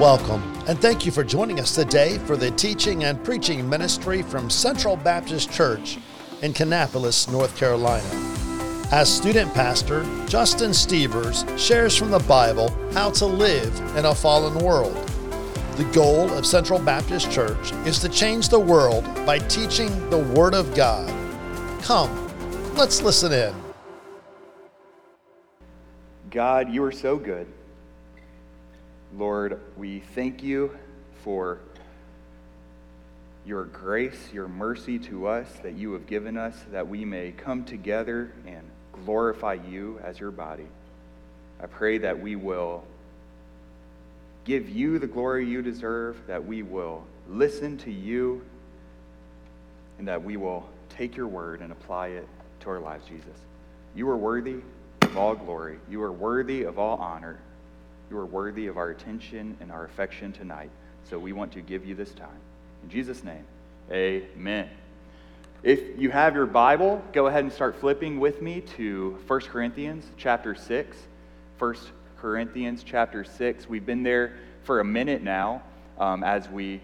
Welcome, and thank you for joining us today for the teaching and preaching ministry from Central Baptist Church in Kannapolis, North Carolina. As student pastor, Justin Stevers shares from the Bible how to live in a fallen world. The goal of Central Baptist Church is to change the world by teaching the Word of God. Come, let's listen in. God, you are so good. Lord, we thank you for your grace, your mercy to us that you have given us, that we may come together and glorify you as your body. I pray that we will give you the glory you deserve, that we will listen to you, and that we will take your word and apply it to our lives, Jesus. You are worthy of all glory, you are worthy of all honor. You are worthy of our attention and our affection tonight. So we want to give you this time. In Jesus' name, amen. If you have your Bible, go ahead and start flipping with me to 1 Corinthians chapter 6. 1 Corinthians chapter 6. We've been there for a minute now um, as we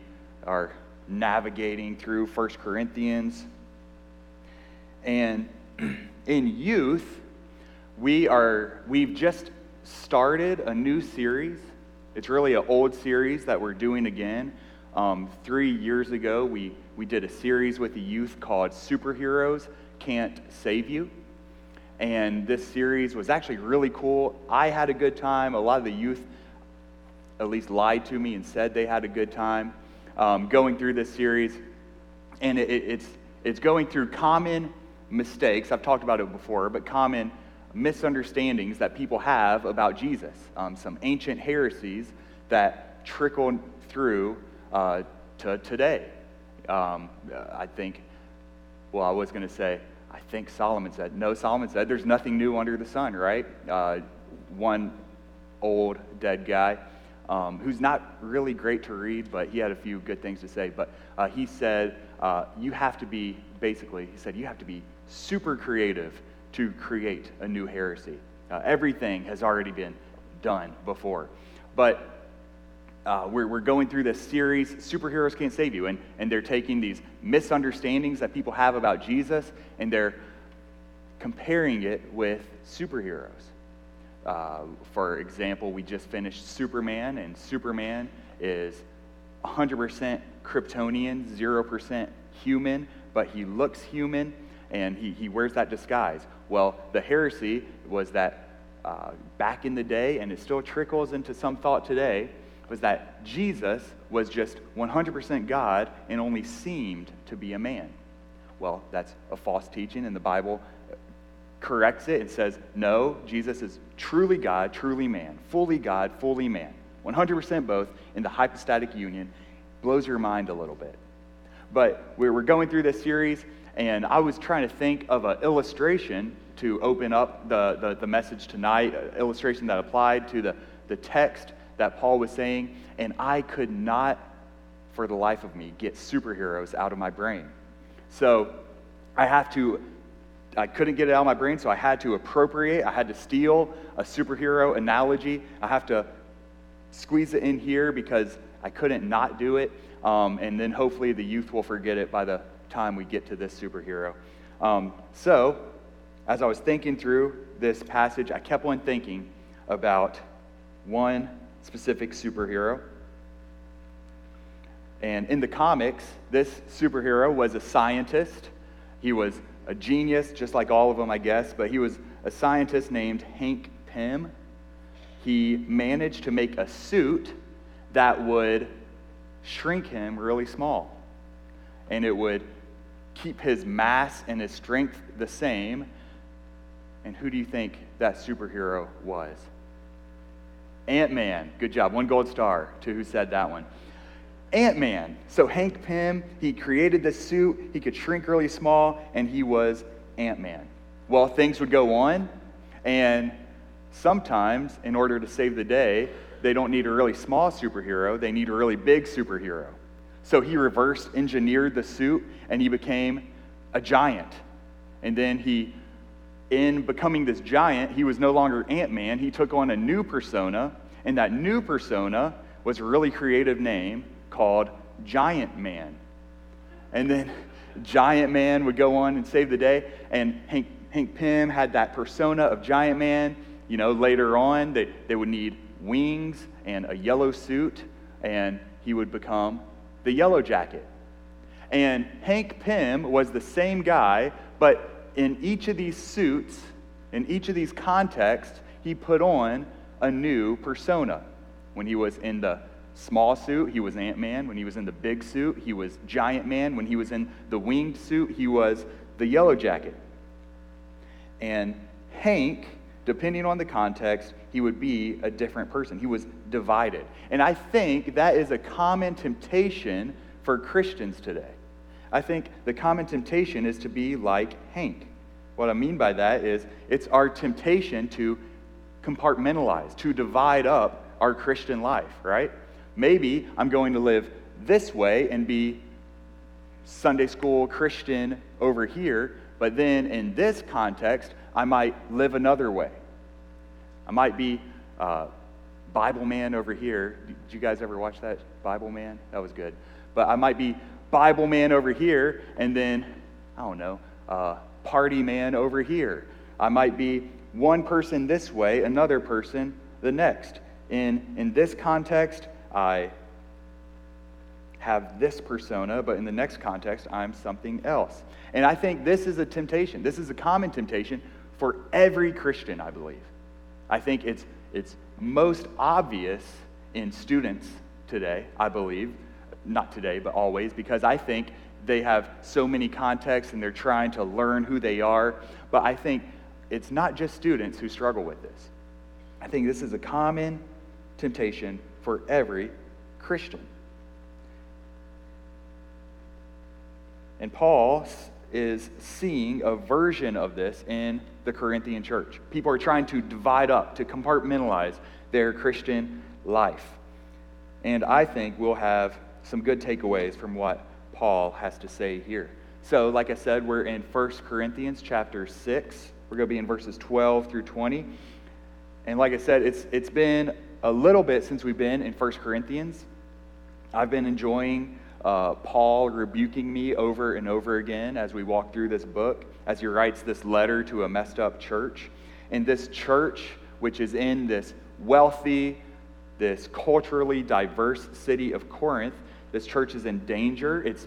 are navigating through 1 Corinthians. And in youth, we are, we've just started a new series. It's really an old series that we're doing again. Um, three years ago, we, we did a series with the youth called Superheroes Can't Save You. And this series was actually really cool. I had a good time. A lot of the youth at least lied to me and said they had a good time um, going through this series. And it, it's, it's going through common mistakes. I've talked about it before, but common misunderstandings that people have about Jesus, um, some ancient heresies that trickle through uh, to today. Um, I think, well, I was going to say, I think Solomon said, no, Solomon said, there's nothing new under the sun, right? Uh, one old dead guy um, who's not really great to read, but he had a few good things to say. But uh, he said, uh, you have to be, basically, he said, you have to be super creative to create a new heresy. Uh, everything has already been done before. But uh, we're, we're going through this series, Superheroes Can't Save You, and, and they're taking these misunderstandings that people have about Jesus and they're comparing it with superheroes. Uh, for example, we just finished Superman, and Superman is 100% Kryptonian, 0% human, but he looks human and he, he wears that disguise. Well, the heresy was that uh, back in the day, and it still trickles into some thought today, was that Jesus was just 100% God and only seemed to be a man. Well, that's a false teaching, and the Bible corrects it and says, no, Jesus is truly God, truly man, fully God, fully man. 100% both in the hypostatic union. Blows your mind a little bit. But we we're going through this series, and I was trying to think of an illustration to open up the, the, the message tonight, illustration that applied to the, the text that Paul was saying, and I could not, for the life of me, get superheroes out of my brain. So I have to, I couldn't get it out of my brain, so I had to appropriate, I had to steal a superhero analogy. I have to squeeze it in here because I couldn't not do it. Um, and then hopefully the youth will forget it by the time we get to this superhero. Um, so, as I was thinking through this passage, I kept on thinking about one specific superhero. And in the comics, this superhero was a scientist. He was a genius, just like all of them, I guess, but he was a scientist named Hank Pym. He managed to make a suit that would shrink him really small. And it would keep his mass and his strength the same. And who do you think that superhero was? Ant Man. Good job. One gold star to who said that one. Ant Man. So Hank Pym, he created this suit. He could shrink really small, and he was Ant Man. Well, things would go on, and sometimes, in order to save the day, they don't need a really small superhero, they need a really big superhero. So he reverse engineered the suit and he became a giant. And then he, in becoming this giant, he was no longer Ant Man. He took on a new persona, and that new persona was a really creative name called Giant Man. And then Giant Man would go on and save the day. And Hank, Hank Pym had that persona of Giant Man. You know, later on, they, they would need wings and a yellow suit, and he would become the Yellow Jacket. And Hank Pym was the same guy, but in each of these suits, in each of these contexts, he put on a new persona. When he was in the small suit, he was Ant Man. When he was in the big suit, he was Giant Man. When he was in the winged suit, he was the Yellow Jacket. And Hank, depending on the context, he would be a different person. He was divided. And I think that is a common temptation for Christians today. I think the common temptation is to be like Hank. What I mean by that is it's our temptation to compartmentalize, to divide up our Christian life, right? Maybe I'm going to live this way and be Sunday school Christian over here, but then in this context, I might live another way. I might be uh, Bible man over here. Did you guys ever watch that Bible man? That was good. But I might be Bible man over here, and then, I don't know, uh, party man over here. I might be one person this way, another person the next. In, in this context, I have this persona, but in the next context, I'm something else. And I think this is a temptation. This is a common temptation for every Christian, I believe. I think it's, it's most obvious in students today, I believe. Not today, but always, because I think they have so many contexts and they're trying to learn who they are. But I think it's not just students who struggle with this. I think this is a common temptation for every Christian. And Paul is seeing a version of this in the Corinthian church. People are trying to divide up, to compartmentalize their Christian life. And I think we'll have some good takeaways from what Paul has to say here. So, like I said, we're in 1 Corinthians chapter 6. We're going to be in verses 12 through 20. And like I said, it's, it's been a little bit since we've been in 1 Corinthians. I've been enjoying uh, Paul rebuking me over and over again as we walk through this book, as he writes this letter to a messed up church. And this church, which is in this wealthy, this culturally diverse city of Corinth, this church is in danger. It's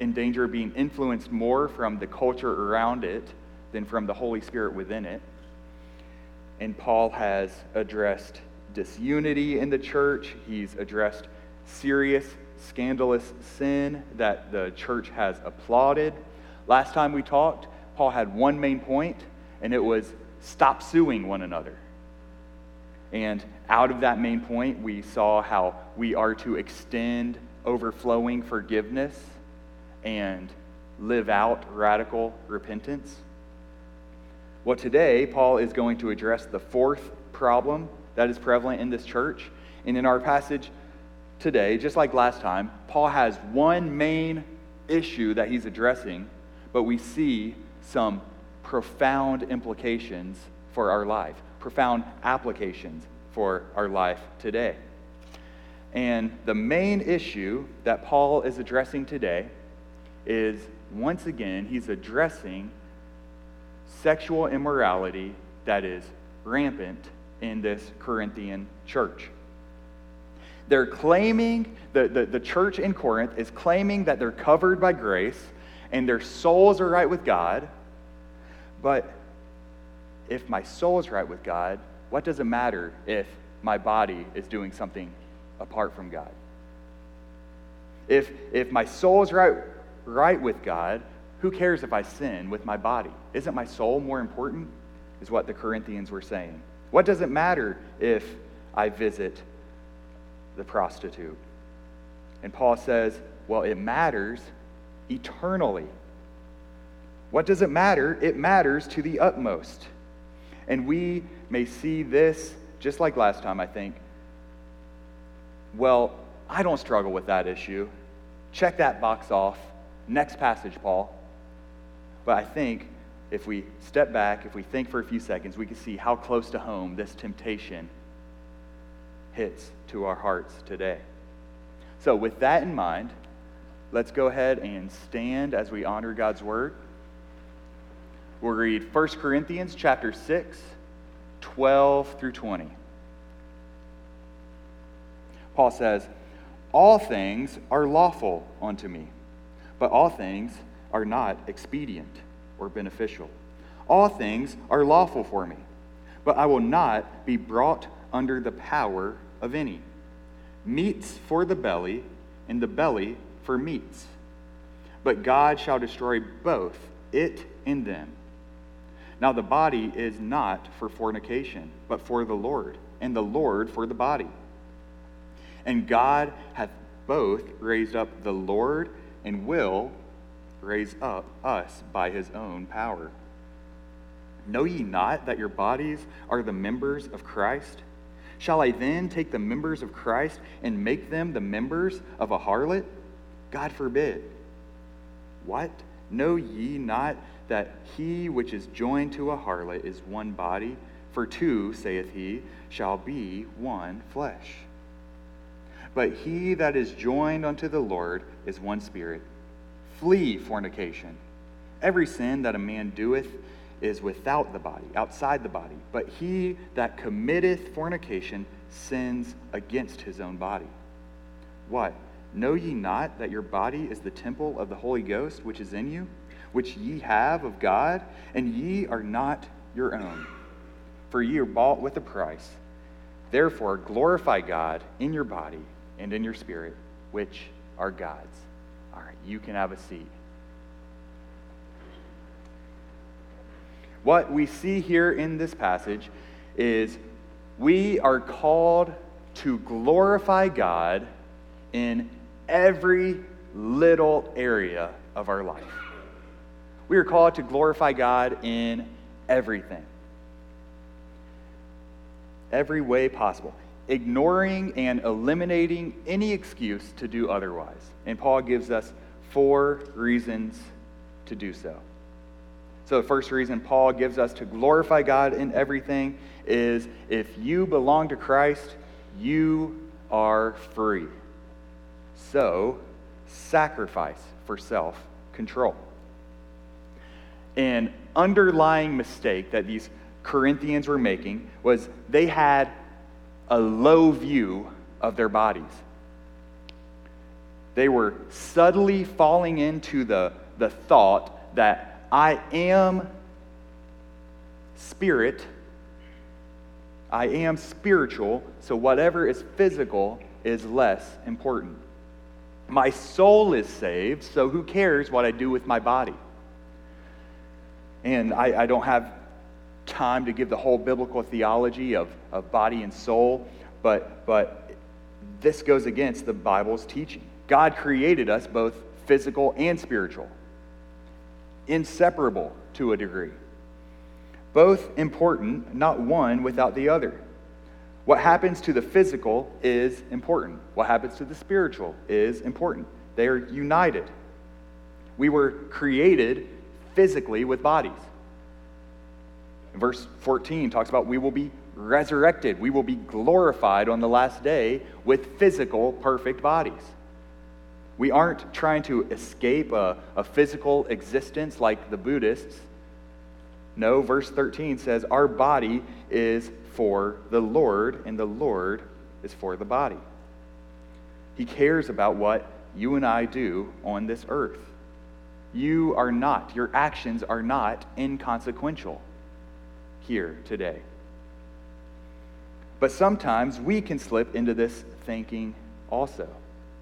in danger of being influenced more from the culture around it than from the Holy Spirit within it. And Paul has addressed disunity in the church, he's addressed serious, scandalous sin that the church has applauded. Last time we talked, Paul had one main point, and it was stop suing one another. And out of that main point, we saw how we are to extend overflowing forgiveness and live out radical repentance. Well, today, Paul is going to address the fourth problem that is prevalent in this church. And in our passage today, just like last time, Paul has one main issue that he's addressing, but we see some profound implications for our life, profound applications for our life today. And the main issue that Paul is addressing today is once again, he's addressing sexual immorality that is rampant in this Corinthian church. They're claiming, the, the, the church in Corinth is claiming that they're covered by grace and their souls are right with God. But if my soul is right with God, what does it matter if my body is doing something apart from God. If, if my soul is right, right with God, who cares if I sin with my body? Isn't my soul more important? Is what the Corinthians were saying. What does it matter if I visit the prostitute? And Paul says, well, it matters eternally. What does it matter? It matters to the utmost. And we may see this, just like last time, I think, well, I don't struggle with that issue. Check that box off. Next passage, Paul. But I think if we step back, if we think for a few seconds, we can see how close to home this temptation hits to our hearts today. So, with that in mind, let's go ahead and stand as we honor God's word. We'll read 1 Corinthians chapter 6, 12 through 20. Paul says, All things are lawful unto me, but all things are not expedient or beneficial. All things are lawful for me, but I will not be brought under the power of any. Meats for the belly, and the belly for meats. But God shall destroy both it and them. Now the body is not for fornication, but for the Lord, and the Lord for the body. And God hath both raised up the Lord and will raise up us by his own power. Know ye not that your bodies are the members of Christ? Shall I then take the members of Christ and make them the members of a harlot? God forbid. What? Know ye not that he which is joined to a harlot is one body? For two, saith he, shall be one flesh. But he that is joined unto the Lord is one spirit. Flee fornication. Every sin that a man doeth is without the body, outside the body. But he that committeth fornication sins against his own body. What? Know ye not that your body is the temple of the Holy Ghost which is in you, which ye have of God, and ye are not your own? For ye are bought with a price. Therefore, glorify God in your body and in your spirit, which are God's. All right, you can have a seat. What we see here in this passage is we are called to glorify God in every little area of our life. We are called to glorify God in everything, every way possible, ignoring and eliminating any excuse to do otherwise. And Paul gives us four reasons to do so. So, the first reason Paul gives us to glorify God in everything is if you belong to Christ, you are free. So, sacrifice for self control. An underlying mistake that these Corinthians were making was they had a low view of their bodies. They were subtly falling into the, the thought that I am spirit, I am spiritual, so whatever is physical is less important. My soul is saved, so who cares what I do with my body? And I, I don't have time to give the whole biblical theology of, of body and soul, but, but this goes against the Bible's teaching. God created us both physical and spiritual, inseparable to a degree. Both important, not one without the other. What happens to the physical is important. What happens to the spiritual is important. They are united. We were created physically with bodies. Verse 14 talks about we will be resurrected, we will be glorified on the last day with physical, perfect bodies. We aren't trying to escape a, a physical existence like the Buddhists. No, verse 13 says, Our body is for the Lord, and the Lord is for the body. He cares about what you and I do on this earth. You are not, your actions are not inconsequential here today. But sometimes we can slip into this thinking also.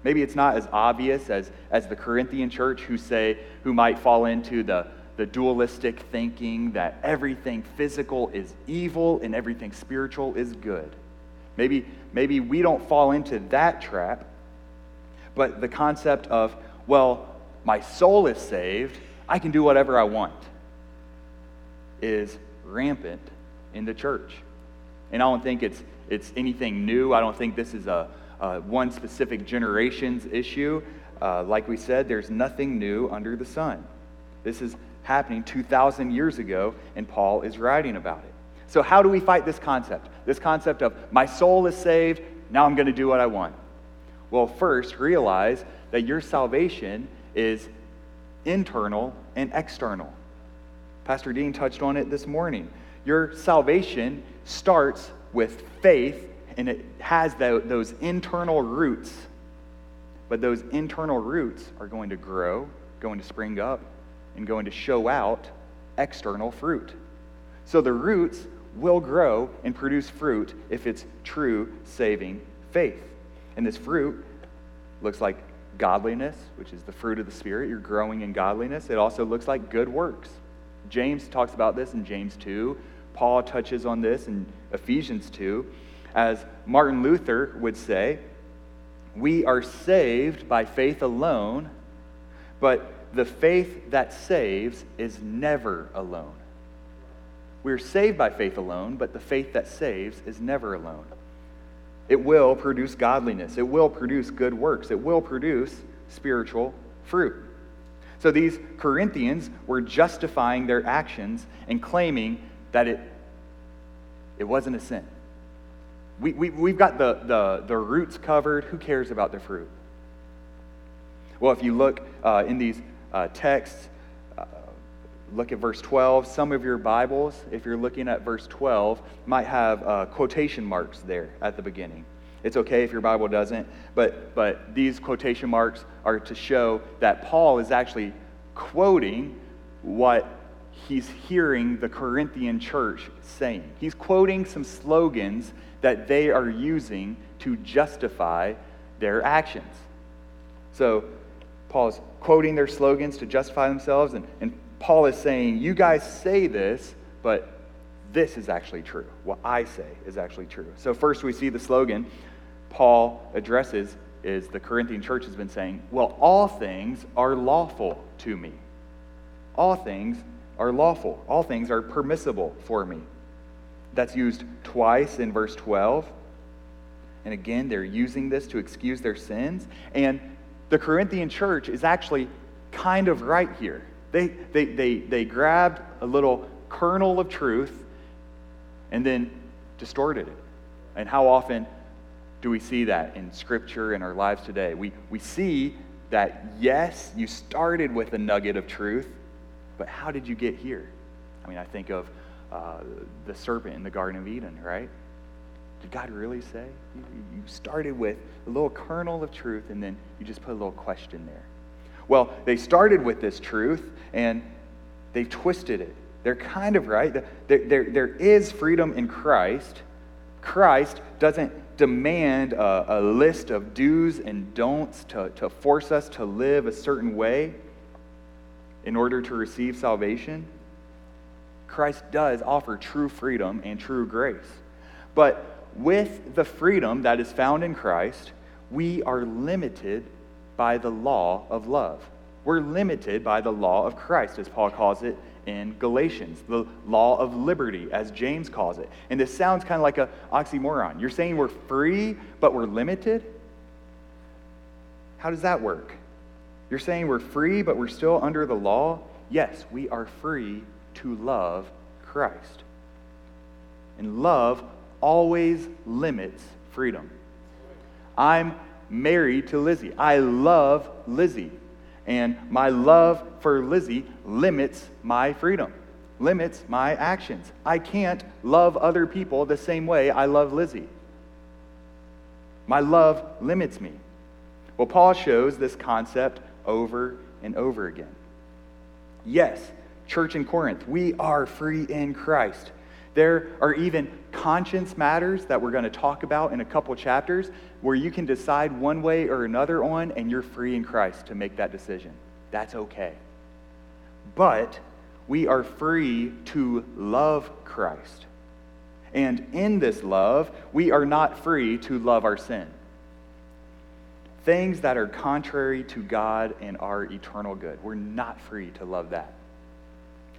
Maybe it's not as obvious as, as the Corinthian church who say, who might fall into the, the dualistic thinking that everything physical is evil and everything spiritual is good. Maybe, maybe we don't fall into that trap, but the concept of, well, my soul is saved, I can do whatever I want, is rampant in the church. And I don't think it's, it's anything new. I don't think this is a, a one specific generation's issue. Uh, like we said, there's nothing new under the sun. This is happening 2,000 years ago, and Paul is writing about it. So, how do we fight this concept? This concept of my soul is saved, Now I'm going to do what I want. Well, first, realize that your salvation is internal and external. Pastor Dean touched on it this morning. Your salvation starts with faith and it has those internal roots. But those internal roots are going to grow, going to spring up, and going to show out external fruit. So the roots will grow and produce fruit if it's true saving faith. And this fruit looks like godliness, which is the fruit of the Spirit. You're growing in godliness. It also looks like good works. James talks about this in James 2. Paul touches on this in Ephesians 2. As Martin Luther would say, we are saved by faith alone, but the faith that saves is never alone. We're saved by faith alone, but the faith that saves is never alone. It will produce godliness, it will produce good works, it will produce spiritual fruit. So these Corinthians were justifying their actions and claiming that it, it wasn't a sin. We, we, we've got the, the, the roots covered. Who cares about the fruit? Well, if you look uh, in these uh, texts, uh, look at verse 12. Some of your Bibles, if you're looking at verse 12, might have uh, quotation marks there at the beginning. It's okay if your Bible doesn't, but, but these quotation marks are to show that Paul is actually quoting what he's hearing the Corinthian church saying. He's quoting some slogans that they are using to justify their actions. So, Paul's quoting their slogans to justify themselves, and, and Paul is saying, You guys say this, but this is actually true. What I say is actually true. So, first we see the slogan Paul addresses is the Corinthian church has been saying, Well, all things are lawful to me. All things are lawful. All things are permissible for me. That's used twice in verse 12. And again, they're using this to excuse their sins. And the Corinthian church is actually kind of right here. They, they, they, they grabbed a little kernel of truth and then distorted it. And how often do we see that in Scripture in our lives today? We, we see that, yes, you started with a nugget of truth, but how did you get here? I mean, I think of uh, the serpent in the Garden of Eden, right? Did God really say? You, you started with a little kernel of truth and then you just put a little question there. Well, they started with this truth and they've twisted it. They're kind of right. There, there, there is freedom in Christ. Christ doesn't demand a, a list of do's and don'ts to, to force us to live a certain way in order to receive salvation. Christ does offer true freedom and true grace. But with the freedom that is found in Christ, we are limited by the law of love. We're limited by the law of Christ, as Paul calls it in Galatians, the law of liberty, as James calls it. And this sounds kind of like an oxymoron. You're saying we're free, but we're limited? How does that work? You're saying we're free, but we're still under the law? Yes, we are free to love Christ. And love always limits freedom. I'm married to Lizzie. I love Lizzie. And my love for Lizzie limits my freedom, limits my actions. I can't love other people the same way I love Lizzie. My love limits me. Well, Paul shows this concept over and over again. Yes, church in Corinth, we are free in Christ. There are even conscience matters that we're going to talk about in a couple chapters where you can decide one way or another on, and you're free in Christ to make that decision. That's okay. But we are free to love Christ. And in this love, we are not free to love our sin. Things that are contrary to God and our eternal good. We're not free to love that.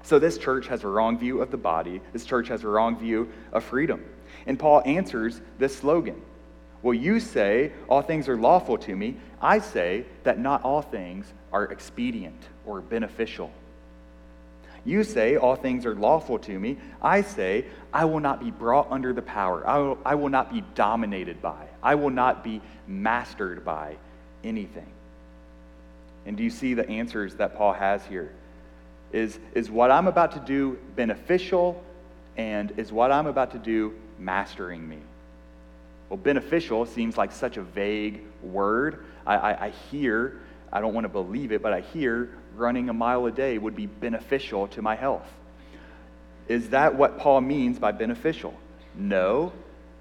So, this church has a wrong view of the body. This church has a wrong view of freedom. And Paul answers this slogan Well, you say all things are lawful to me. I say that not all things are expedient or beneficial. You say, All things are lawful to me. I say, I will not be brought under the power. I will, I will not be dominated by. I will not be mastered by anything. And do you see the answers that Paul has here? Is, is what I'm about to do beneficial, and is what I'm about to do mastering me? Well, beneficial seems like such a vague word. I, I, I hear, I don't want to believe it, but I hear running a mile a day would be beneficial to my health. Is that what Paul means by beneficial? No.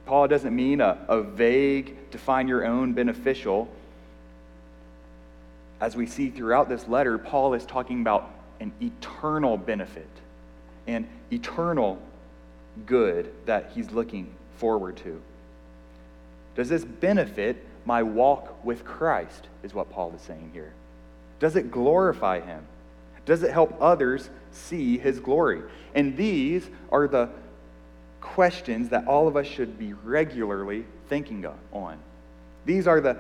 Paul doesn't mean a, a vague, define your own beneficial. As we see throughout this letter, Paul is talking about an eternal benefit and eternal good that he's looking forward to. Does this benefit my walk with Christ, is what Paul is saying here? Does it glorify him? Does it help others see his glory? And these are the questions that all of us should be regularly thinking on. These are the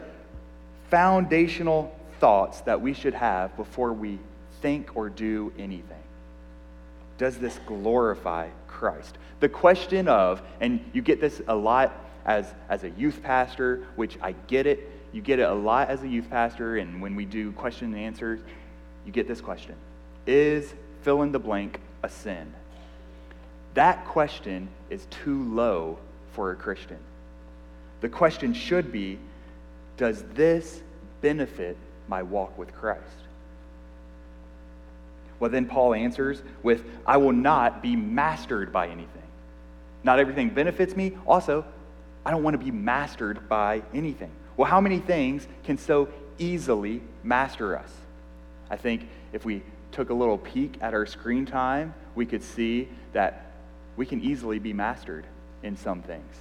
foundational thoughts that we should have before we think or do anything. Does this glorify Christ? The question of, and you get this a lot as, as a youth pastor, which I get it. You get it a lot as a youth pastor, and when we do question and answers, you get this question Is fill in the blank a sin? That question is too low for a Christian. The question should be Does this benefit my walk with Christ? Well, then Paul answers with, I will not be mastered by anything. Not everything benefits me. Also, I don't want to be mastered by anything. Well, how many things can so easily master us? I think if we took a little peek at our screen time, we could see that we can easily be mastered in some things.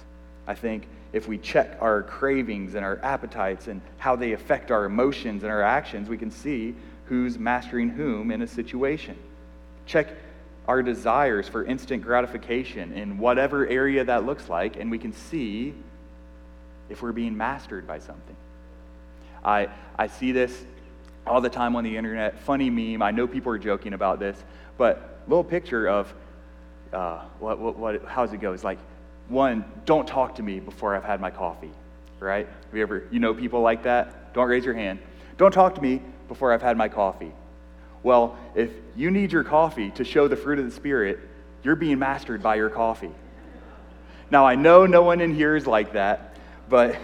I think if we check our cravings and our appetites and how they affect our emotions and our actions, we can see who's mastering whom in a situation. Check our desires for instant gratification in whatever area that looks like, and we can see if we're being mastered by something. I, I see this all the time on the internet. Funny meme. I know people are joking about this, but little picture of uh, what, what, what, how's it go? It's like, one, don't talk to me before I've had my coffee, right? Have you ever, you know people like that? Don't raise your hand. Don't talk to me before I've had my coffee. Well, if you need your coffee to show the fruit of the Spirit, you're being mastered by your coffee. Now, I know no one in here is like that, but,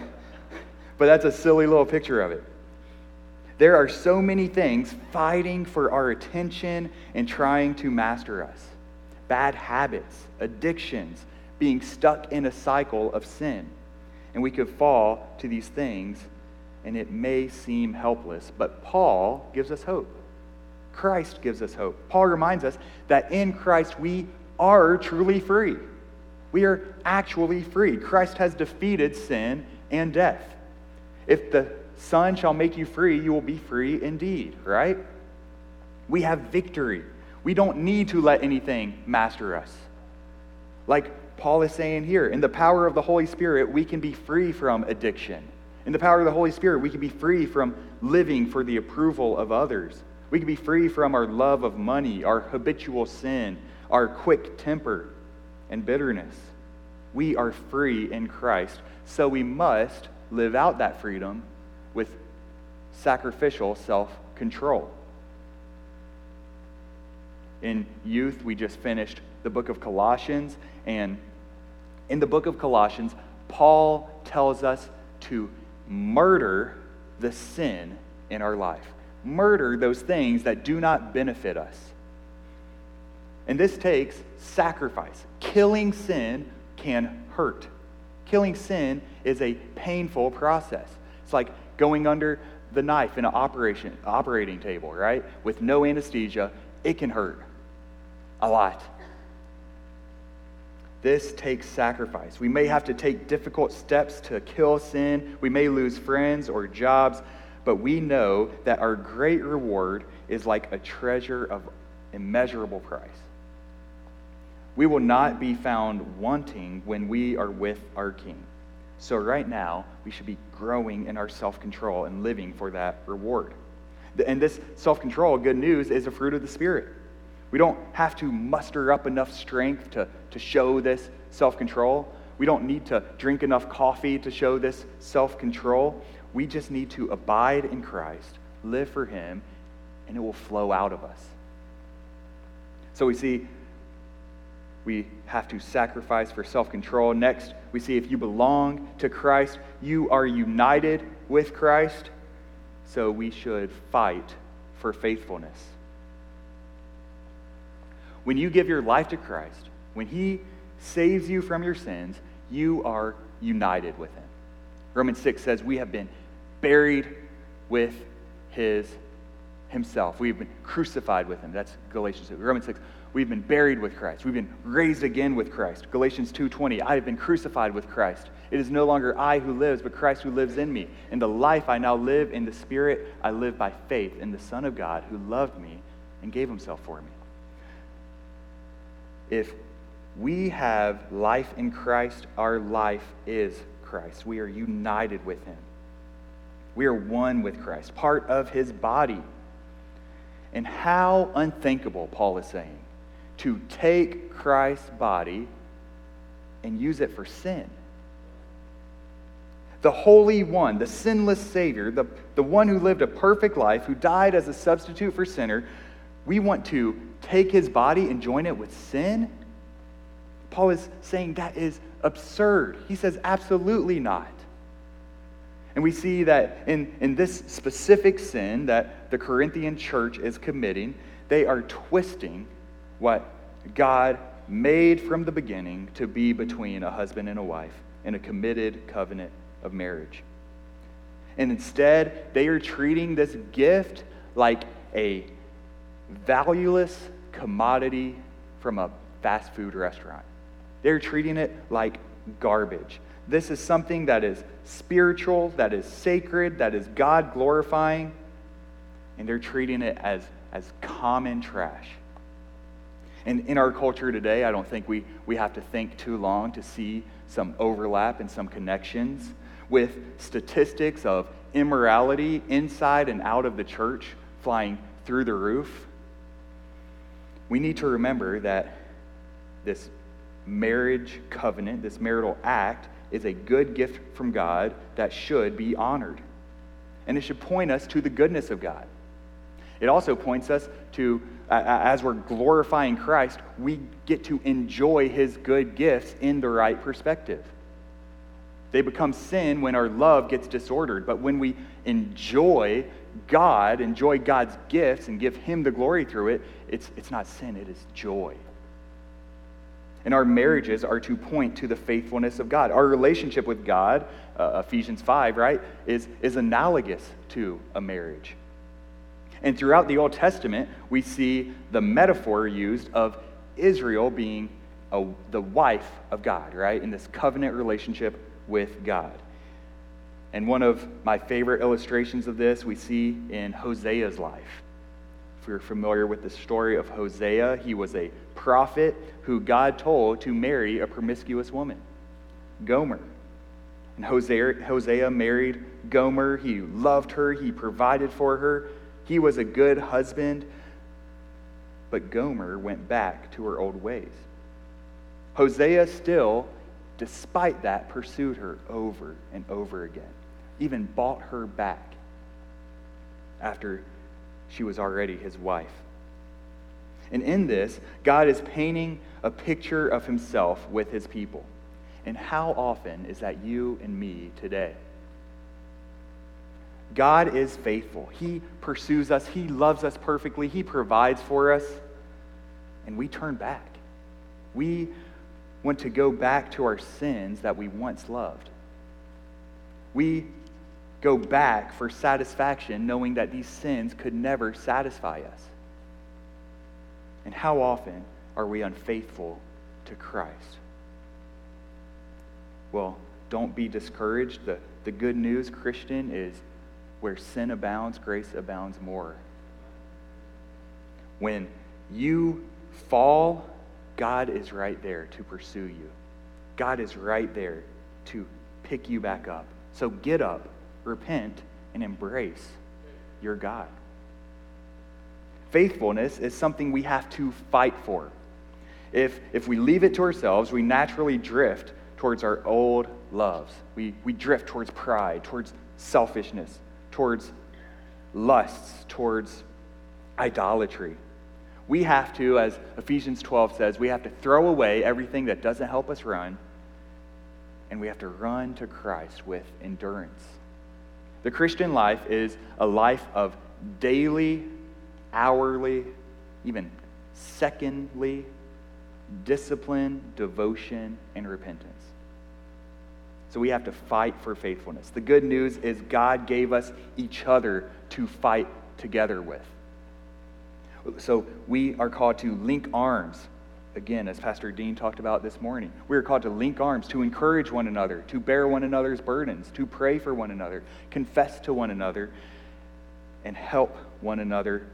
but that's a silly little picture of it. There are so many things fighting for our attention and trying to master us bad habits, addictions, being stuck in a cycle of sin. And we could fall to these things, and it may seem helpless, but Paul gives us hope. Christ gives us hope. Paul reminds us that in Christ we are truly free. We are actually free. Christ has defeated sin and death. If the Son shall make you free, you will be free indeed, right? We have victory. We don't need to let anything master us. Like Paul is saying here, in the power of the Holy Spirit, we can be free from addiction. In the power of the Holy Spirit, we can be free from living for the approval of others. We can be free from our love of money, our habitual sin, our quick temper, and bitterness. We are free in Christ, so we must live out that freedom with sacrificial self control. In youth, we just finished the book of Colossians, and in the book of Colossians, Paul tells us to murder the sin in our life murder those things that do not benefit us. And this takes sacrifice. Killing sin can hurt. Killing sin is a painful process. It's like going under the knife in an operation, operating table, right? With no anesthesia, it can hurt a lot. This takes sacrifice. We may have to take difficult steps to kill sin. We may lose friends or jobs but we know that our great reward is like a treasure of immeasurable price. We will not be found wanting when we are with our King. So, right now, we should be growing in our self control and living for that reward. And this self control, good news, is a fruit of the Spirit. We don't have to muster up enough strength to, to show this self control. We don't need to drink enough coffee to show this self control. We just need to abide in Christ, live for Him, and it will flow out of us. So we see we have to sacrifice for self control. Next, we see if you belong to Christ, you are united with Christ. So we should fight for faithfulness. When you give your life to Christ, when He saves you from your sins, you are united with Him. Romans 6 says, We have been buried with His Himself. We've been crucified with Him. That's Galatians 6. Romans 6. We've been buried with Christ. We've been raised again with Christ. Galatians 2:20, I have been crucified with Christ. It is no longer I who lives, but Christ who lives in me. In the life I now live in the Spirit, I live by faith in the Son of God who loved me and gave himself for me. If we have life in Christ, our life is Christ. We are united with him. We are one with Christ, part of his body. And how unthinkable, Paul is saying to take Christ's body and use it for sin. The Holy One, the sinless Savior, the, the one who lived a perfect life, who died as a substitute for sinner, we want to take his body and join it with sin? Paul is saying that is absurd. He says, absolutely not. And we see that in, in this specific sin that the Corinthian church is committing, they are twisting what God made from the beginning to be between a husband and a wife in a committed covenant of marriage. And instead, they are treating this gift like a valueless commodity from a fast food restaurant. They're treating it like garbage. This is something that is spiritual, that is sacred, that is God glorifying, and they're treating it as, as common trash. And in our culture today, I don't think we, we have to think too long to see some overlap and some connections with statistics of immorality inside and out of the church flying through the roof. We need to remember that this marriage covenant, this marital act, is a good gift from God that should be honored. And it should point us to the goodness of God. It also points us to as we're glorifying Christ, we get to enjoy his good gifts in the right perspective. They become sin when our love gets disordered, but when we enjoy God, enjoy God's gifts, and give him the glory through it, it's, it's not sin, it is joy. And our marriages are to point to the faithfulness of God. Our relationship with God, uh, Ephesians 5, right, is, is analogous to a marriage. And throughout the Old Testament, we see the metaphor used of Israel being a, the wife of God, right? In this covenant relationship with God. And one of my favorite illustrations of this we see in Hosea's life. If you're familiar with the story of Hosea, he was a prophet who God told to marry a promiscuous woman, Gomer. And Hosea, Hosea married Gomer. He loved her, he provided for her, he was a good husband, but Gomer went back to her old ways. Hosea still, despite that, pursued her over and over again, even bought her back after she was already his wife. And in this, God is painting a picture of himself with his people. And how often is that you and me today? God is faithful. He pursues us, He loves us perfectly, He provides for us, and we turn back. We want to go back to our sins that we once loved. We go back for satisfaction knowing that these sins could never satisfy us. And how often are we unfaithful to Christ? Well, don't be discouraged. The, the good news, Christian, is where sin abounds, grace abounds more. When you fall, God is right there to pursue you. God is right there to pick you back up. So get up, repent, and embrace your God. faithfulness is something we have to fight for. If, if we leave it to ourselves, we naturally drift towards our old loves. We, we drift towards pride, towards selfishness, towards lusts, towards idolatry. We have to, as Ephesians 12 says, we have to throw away everything that doesn't help us run, and we have to run to Christ with endurance. The Christian life is a life of daily, hourly, even secondly discipline, devotion, and repentance. So we have to fight for faithfulness. The good news is God gave us each other to fight together with. So we are called to link arms. Again, as Pastor Dean talked about this morning, we are called to link arms, to encourage one another, to bear one another's burdens, to pray for one another, confess to one another, and help one another.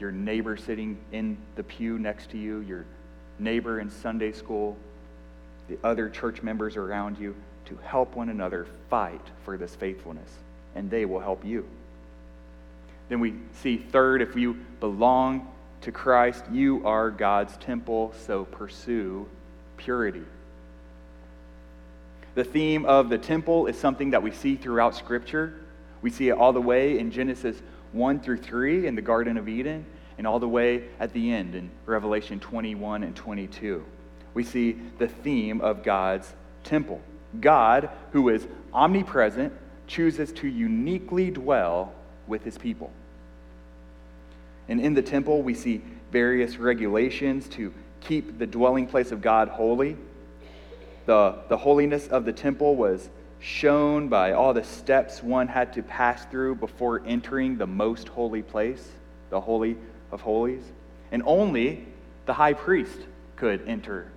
Your neighbor sitting in the pew next to you, your neighbor in Sunday school, the other church members around you, to help one another fight for this faithfulness, and they will help you. Then we see, third, if you belong to Christ, you are God's temple, so pursue purity. The theme of the temple is something that we see throughout Scripture. We see it all the way in Genesis 1 through 3 in the Garden of Eden, and all the way at the end in Revelation 21 and 22. We see the theme of God's temple. God, who is omnipresent, chooses to uniquely dwell with his people. And in the temple, we see various regulations to keep the dwelling place of God holy. The, the holiness of the temple was shown by all the steps one had to pass through before entering the most holy place, the Holy of Holies. And only the high priest could enter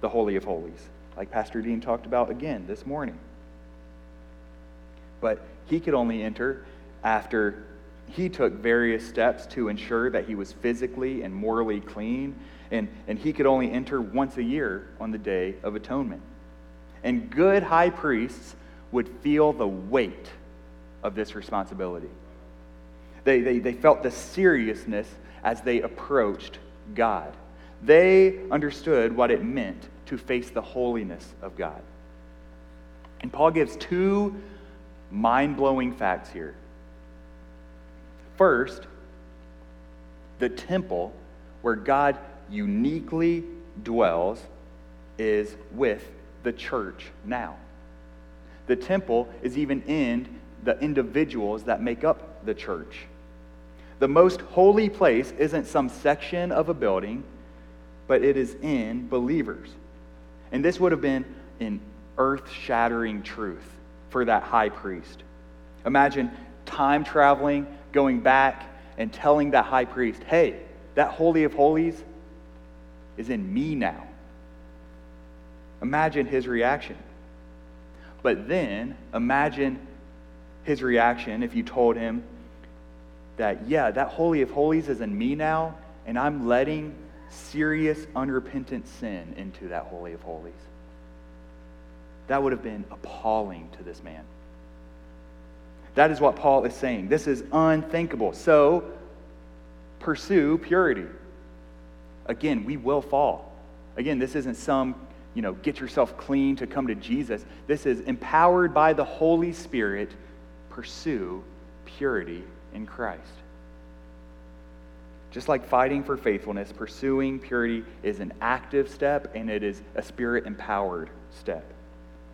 the Holy of Holies, like Pastor Dean talked about again this morning. But he could only enter after he took various steps to ensure that he was physically and morally clean, and, and he could only enter once a year on the Day of Atonement. And good high priests would feel the weight of this responsibility. They, they, they felt the seriousness as they approached God. They understood what it meant to face the holiness of God. And Paul gives two mind blowing facts here First, the temple where God uniquely dwells is with the church now. The temple is even in the individuals that make up the church. The most holy place isn't some section of a building, but it is in believers. And this would have been an earth shattering truth for that high priest. Imagine time traveling going back and telling that high priest, hey, that Holy of Holies is in me now. Imagine his reaction. But then imagine his reaction if you told him that, yeah, that Holy of Holies is in me now, and I'm letting serious, unrepentant sin into that Holy of Holies. That would have been appalling to this man. That is what Paul is saying. This is unthinkable. So, pursue purity. Again, we will fall. Again, this isn't some, you know, get yourself clean to come to Jesus. This is empowered by the Holy Spirit, pursue purity in Christ. Just like fighting for faithfulness, pursuing purity is an active step and it is a spirit empowered step.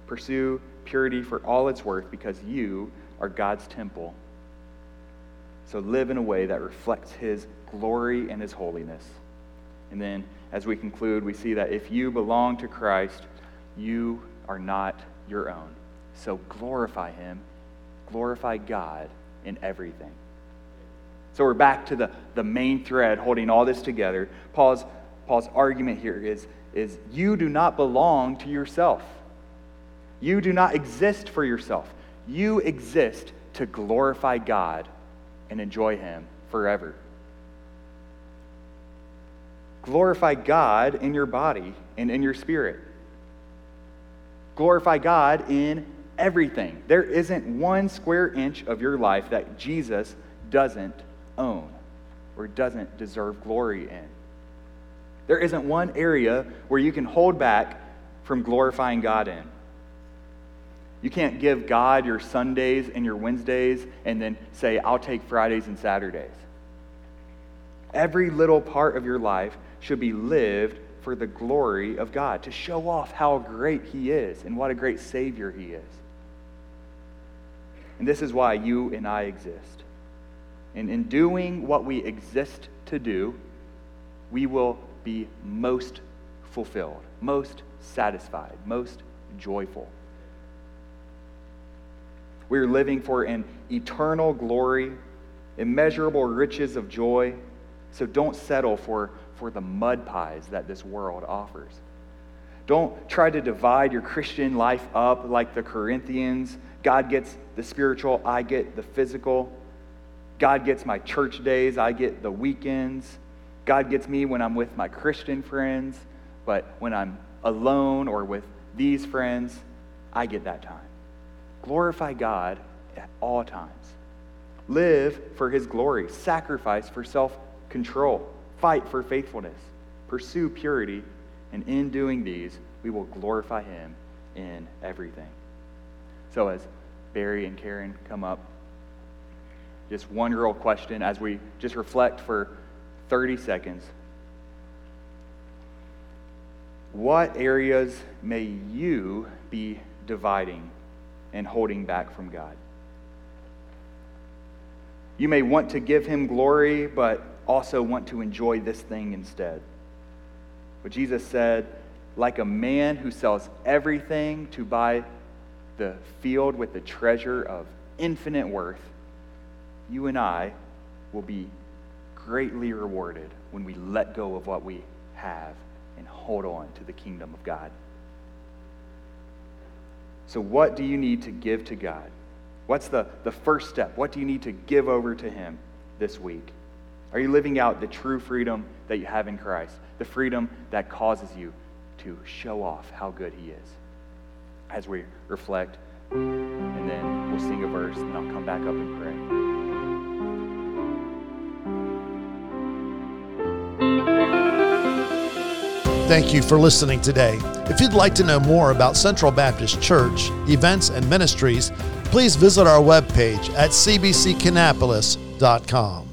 Pursue purity for all it's worth because you are God's temple. So live in a way that reflects His glory and His holiness. And then, as we conclude, we see that if you belong to Christ, you are not your own. So glorify Him, glorify God in everything. So we're back to the, the main thread holding all this together. Paul's, Paul's argument here is, is you do not belong to yourself. You do not exist for yourself. You exist to glorify God and enjoy Him forever. Glorify God in your body and in your spirit. Glorify God in everything. There isn't one square inch of your life that Jesus doesn't own. or doesn't deserve glory in. There isn't one area where you can hold back from glorifying God in. You can't give God your Sundays and your Wednesdays and then say, I'll take Fridays and Saturdays. Every little part of your life should be lived for the glory of God, to show off how great He is and what a great Savior He is. And this is why you and I exist. And in doing what we exist to do, we will be most fulfilled, most satisfied, most joyful. We are living for an eternal glory, immeasurable riches of joy. So don't settle for for the mud pies that this world offers. Don't try to divide your Christian life up like the Corinthians. God gets the spiritual, I get the physical. God gets my church days, I get the weekends. God gets me when I'm with my Christian friends, but when I'm alone or with these friends, I get that time. Glorify God at all times. Live for his glory, sacrifice for self control. Fight for faithfulness, pursue purity, and in doing these, we will glorify Him in everything. So, as Barry and Karen come up, just one real question as we just reflect for 30 seconds. What areas may you be dividing and holding back from God? You may want to give him glory, but also want to enjoy this thing instead. But Jesus said, like a man who sells everything to buy the field with the treasure of infinite worth, you and I will be greatly rewarded when we let go of what we have and hold on to the kingdom of God. So, what do you need to give to God? What's the, the first step? What do you need to give over to Him this week? Are you living out the true freedom that you have in Christ? The freedom that causes you to show off how good He is. As we reflect, and then we'll sing a verse, and I'll come back up and pray. Thank you for listening today. If you'd like to know more about Central Baptist Church, events, and ministries, please visit our webpage at cbckannapolis.com.